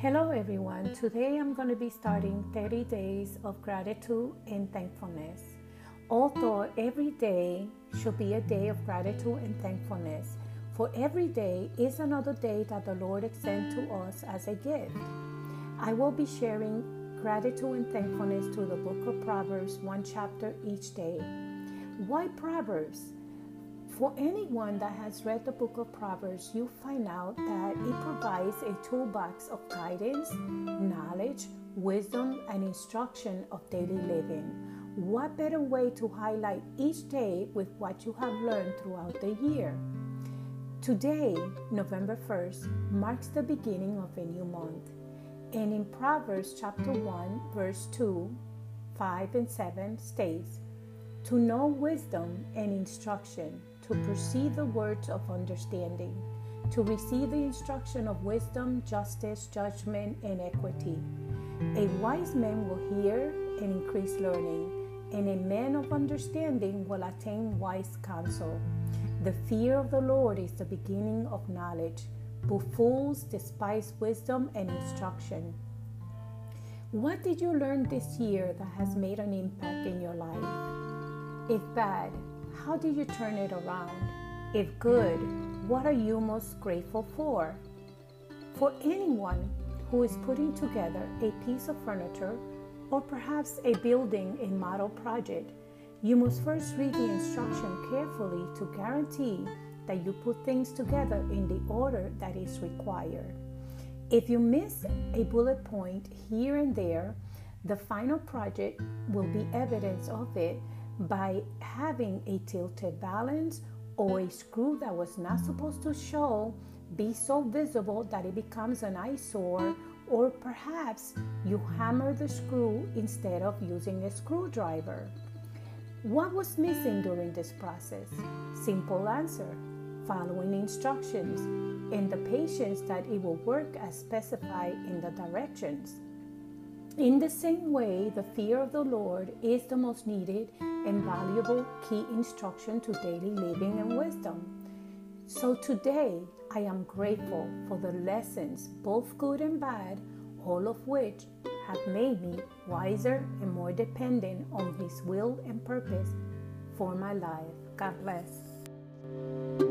Hello, everyone. Today I'm going to be starting 30 days of gratitude and thankfulness. Although every day should be a day of gratitude and thankfulness, for every day is another day that the Lord extends to us as a gift. I will be sharing gratitude and thankfulness to the book of Proverbs, one chapter each day. Why Proverbs? For anyone that has read the book of Proverbs, you find out that it provides a toolbox of guidance, knowledge, wisdom, and instruction of daily living. What better way to highlight each day with what you have learned throughout the year? Today, November 1st, marks the beginning of a new month. And in Proverbs chapter 1, verse 2, 5, and 7 states, To know wisdom and instruction to perceive the words of understanding, to receive the instruction of wisdom, justice, judgment, and equity. A wise man will hear and increase learning, and a man of understanding will attain wise counsel. The fear of the Lord is the beginning of knowledge, but fools despise wisdom and instruction. What did you learn this year that has made an impact in your life? If bad, how do you turn it around? If good, what are you most grateful for? For anyone who is putting together a piece of furniture or perhaps a building a model project, you must first read the instruction carefully to guarantee that you put things together in the order that is required. If you miss a bullet point here and there, the final project will be evidence of it by having a tilted balance or a screw that was not supposed to show be so visible that it becomes an eyesore or perhaps you hammer the screw instead of using a screwdriver. What was missing during this process? Simple answer following instructions and the patience that it will work as specified in the directions. In the same way, the fear of the Lord is the most needed and valuable key instruction to daily living and wisdom. So today, I am grateful for the lessons, both good and bad, all of which have made me wiser and more dependent on His will and purpose for my life. God bless.